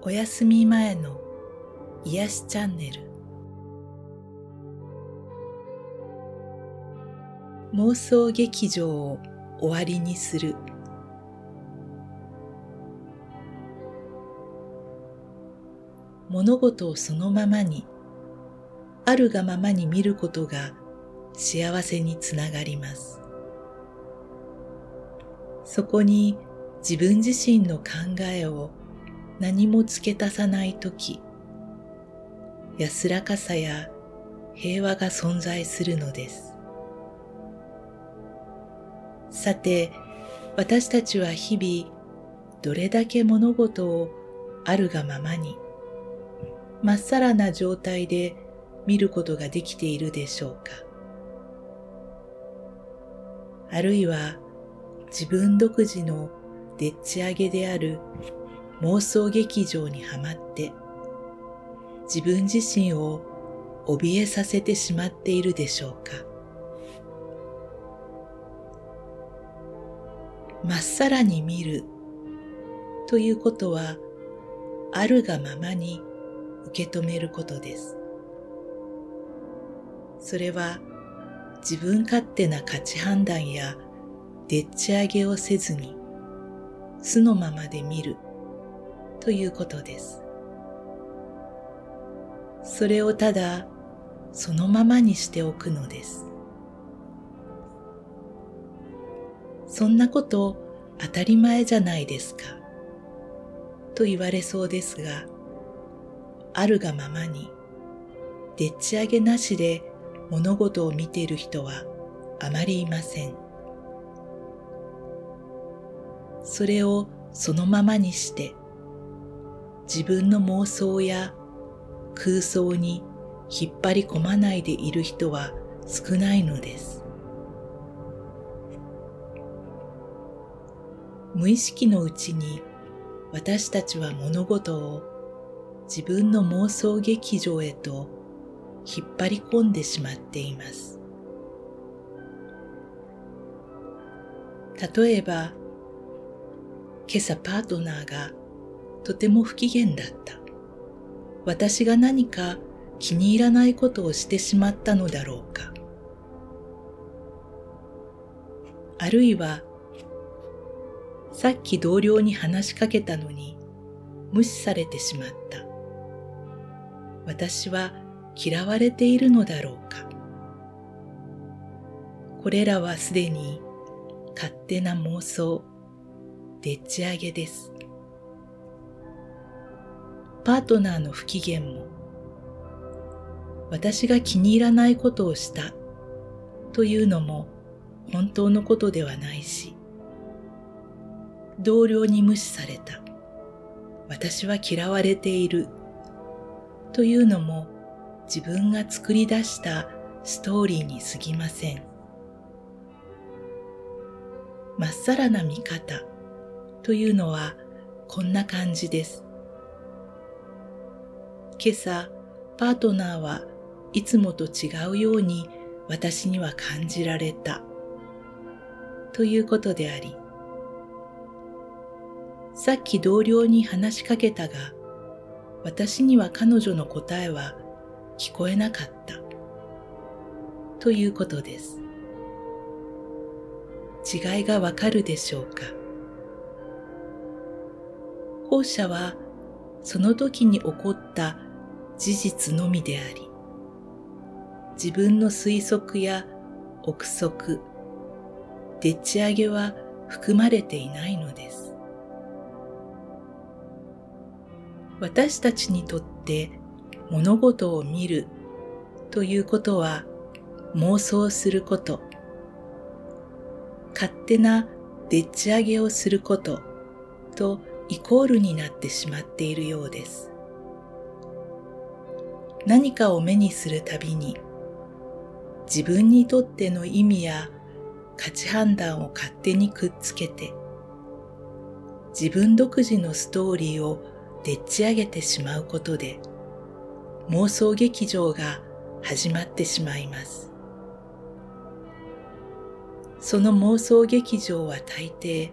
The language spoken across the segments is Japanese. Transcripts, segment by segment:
お休み前の癒しチャンネル。妄想劇場を終わりにする。物事をそのままにあるがままに見ることが幸せにつながります。そこに自分自身の考えを何も付け足さないとき、安らかさや平和が存在するのです。さて、私たちは日々どれだけ物事をあるがままに、まっさらな状態で見ることができているでしょうか。あるいは自分独自のでっち上げである妄想劇場にはまって自分自身を怯えさせてしまっているでしょうか。まっさらに見るということはあるがままに受け止めることです。それは自分勝手な価値判断やでっち上げをせずに素のままで見るということです。それをただそのままにしておくのです。そんなこと当たり前じゃないですか。と言われそうですが、あるがままに、でっち上げなしで物事を見ている人はあまりいません。それをそのままにして自分の妄想や空想に引っ張り込まないでいる人は少ないのです。無意識のうちに私たちは物事を自分の妄想劇場へと引っ張り込んでしまっています。例えば、今朝パートナーがとても不機嫌だった。私が何か気に入らないことをしてしまったのだろうか。あるいは、さっき同僚に話しかけたのに無視されてしまった。私は嫌われているのだろうか。これらはすでに勝手な妄想、でっち上げです。パートナーの不機嫌も、私が気に入らないことをしたというのも本当のことではないし、同僚に無視された、私は嫌われているというのも自分が作り出したストーリーに過ぎません。まっさらな見方というのはこんな感じです。今朝、パートナーはいつもと違うように私には感じられた。ということであり、さっき同僚に話しかけたが、私には彼女の答えは聞こえなかった。ということです。違いがわかるでしょうか？後者はその時に起こった事実のみであり、自分の推測や憶測、でっち上げは含まれていないのです。私たちにとって物事を見るということは妄想すること、勝手なでっち上げをすることとイコールになってしまっているようです。何かを目にするたびに自分にとっての意味や価値判断を勝手にくっつけて自分独自のストーリーをでっち上げてしまうことで妄想劇場が始まってしまいます。その妄想劇場は大抵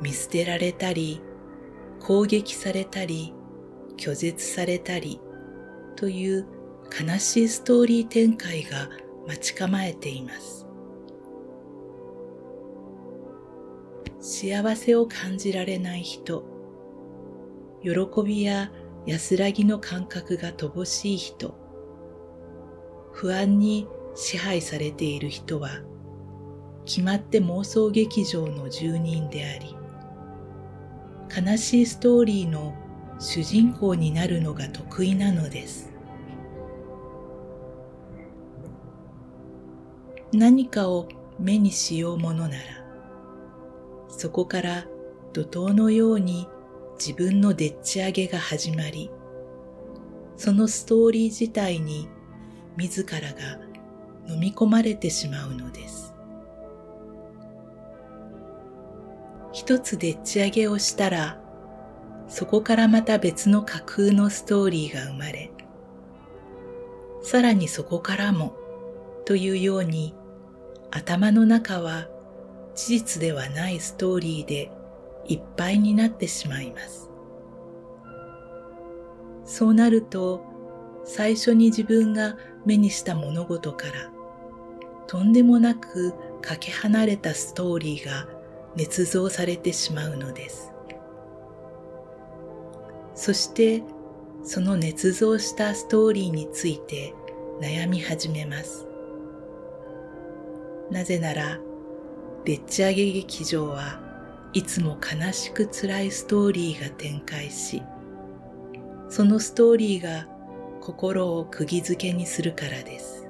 見捨てられたり攻撃されたり拒絶されたりという悲しいストーリー展開が待ち構えています。幸せを感じられない人、喜びや安らぎの感覚が乏しい人、不安に支配されている人は、決まって妄想劇場の住人であり、悲しいストーリーの主人公になるのが得意なのです。何かを目にしようものなら、そこから怒涛のように自分のでっち上げが始まり、そのストーリー自体に自らが飲み込まれてしまうのです。一つでっち上げをしたら、そこからまた別の架空のストーリーが生まれ、さらにそこからもというように頭の中は事実ではないストーリーでいっぱいになってしまいます。そうなると最初に自分が目にした物事からとんでもなくかけ離れたストーリーが捏造されてしまうのです。そしてその捏造したストーリーについて悩み始めます。なぜならでっち上げ劇場はいつも悲しく辛いストーリーが展開し、そのストーリーが心を釘付けにするからです。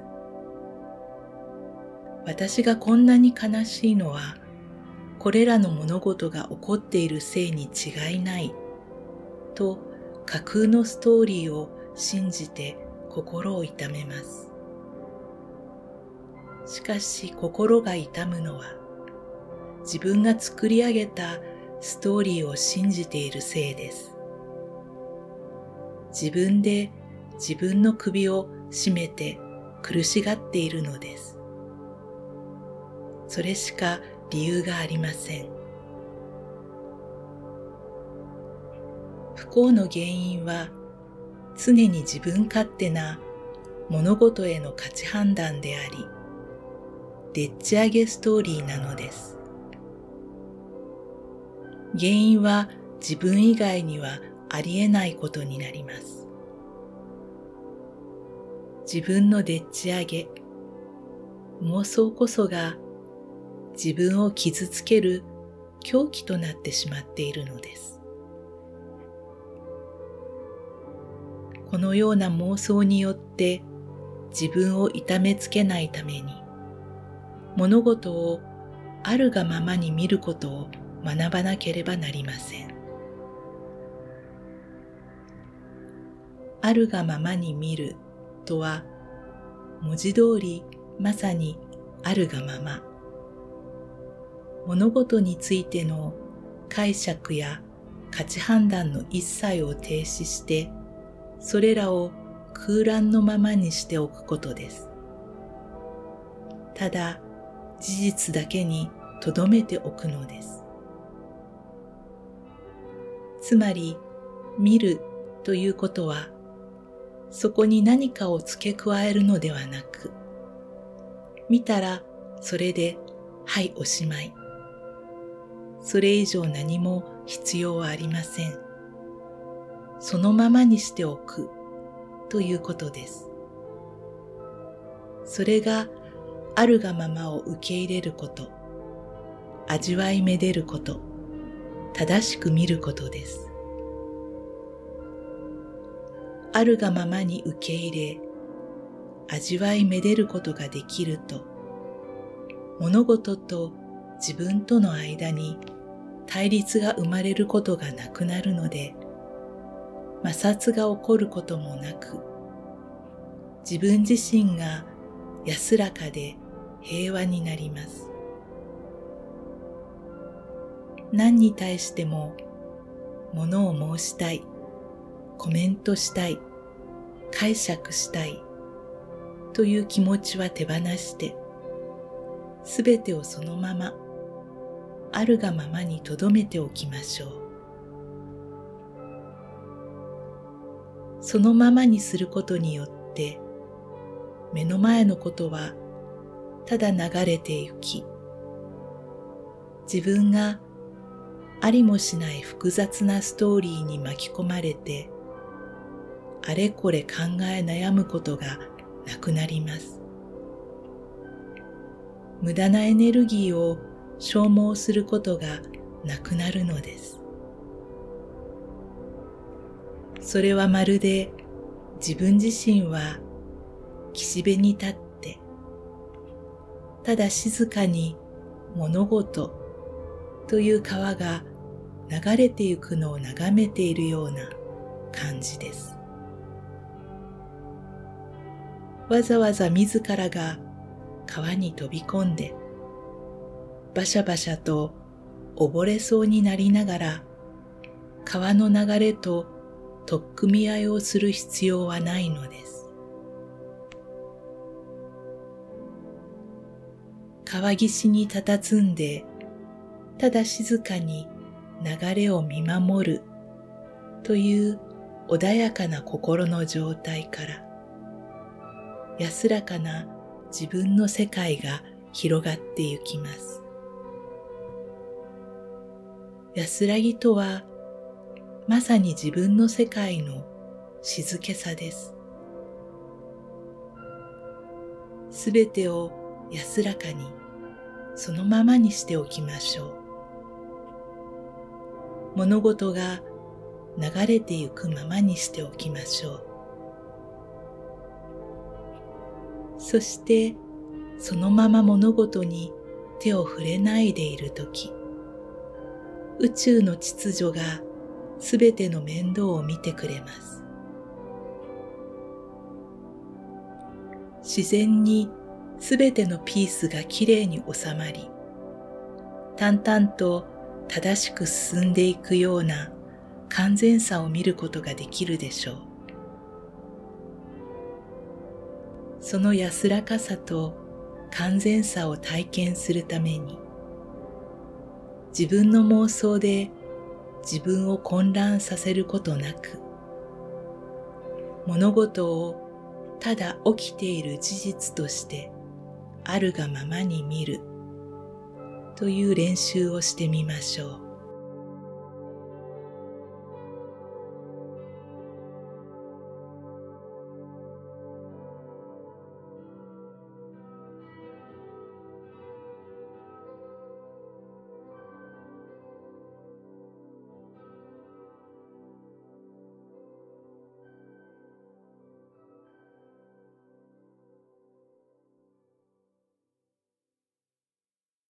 私がこんなに悲しいのは、これらの物事が起こっているせいに違いないと架空のストーリーを信じて心を痛めます。しかし心が痛むのは自分が作り上げたストーリーを信じているせいです。自分で自分の首を絞めて苦しがっているのです。それしか理由がありません。幸の原因は常に自分勝手な物事への価値判断であり、でっち上げストーリーなのです。原因は自分以外にはありえないことになります。自分のでっち上げ、妄想こそが自分を傷つける狂気となってしまっているのです。このような妄想によって自分を痛めつけないために物事をあるがままに見ることを学ばなければなりません。あるがままに見るとは文字通りまさにあるがまま物事についての解釈や価値判断の一切を停止してそれらを空欄のままにしておくことです。ただ事実だけに留めておくのです。つまり見るということはそこに何かを付け加えるのではなく見たらそれではいおしまいそれ以上何も必要はありませんそのままにしておく。ということです。それがあるがままを受け入れること。味わいめでること。正しく見ることです。あるがままに受け入れ、味わいめでることができると、物事と自分との間に対立が生まれることがなくなるので、摩擦が起こることもなく、自分自身が安らかで平和になります。何に対しても物を申したい、コメントしたい、解釈したいという気持ちは手放して、すべてをそのまま、あるがままに留めておきましょう。そのままにすることによって目の前のことはただ流れてゆき自分がありもしない複雑なストーリーに巻き込まれてあれこれ考え悩むことがなくなります。無駄なエネルギーを消耗することがなくなるのです。それはまるで自分自身は岸辺に立ってただ静かに物事という川が流れてゆくのを眺めているような感じです。わざわざ自らが川に飛び込んでバシャバシャと溺れそうになりながら川の流れと取っ組み合いをする必要はないのです。川岸に佇んでただ静かに流れを見守るという穏やかな心の状態から安らかな自分の世界が広がってゆきます。安らぎとはまさに自分の世界の静けさです。すべてを安らかにそのままにしておきましょう。物事が流れてゆくままにしておきましょう。そしてそのまま物事に手を触れないでいるとき、宇宙の秩序がすべての面倒を見てくれます。自然にすべてのピースがきれいに収まり、淡々と正しく進んでいくような完全さを見ることができるでしょう。その安らかさと完全さを体験するために、自分の妄想で自分を混乱させることなく物事をただ起きている事実としてあるがままに見るという練習をしてみましょう。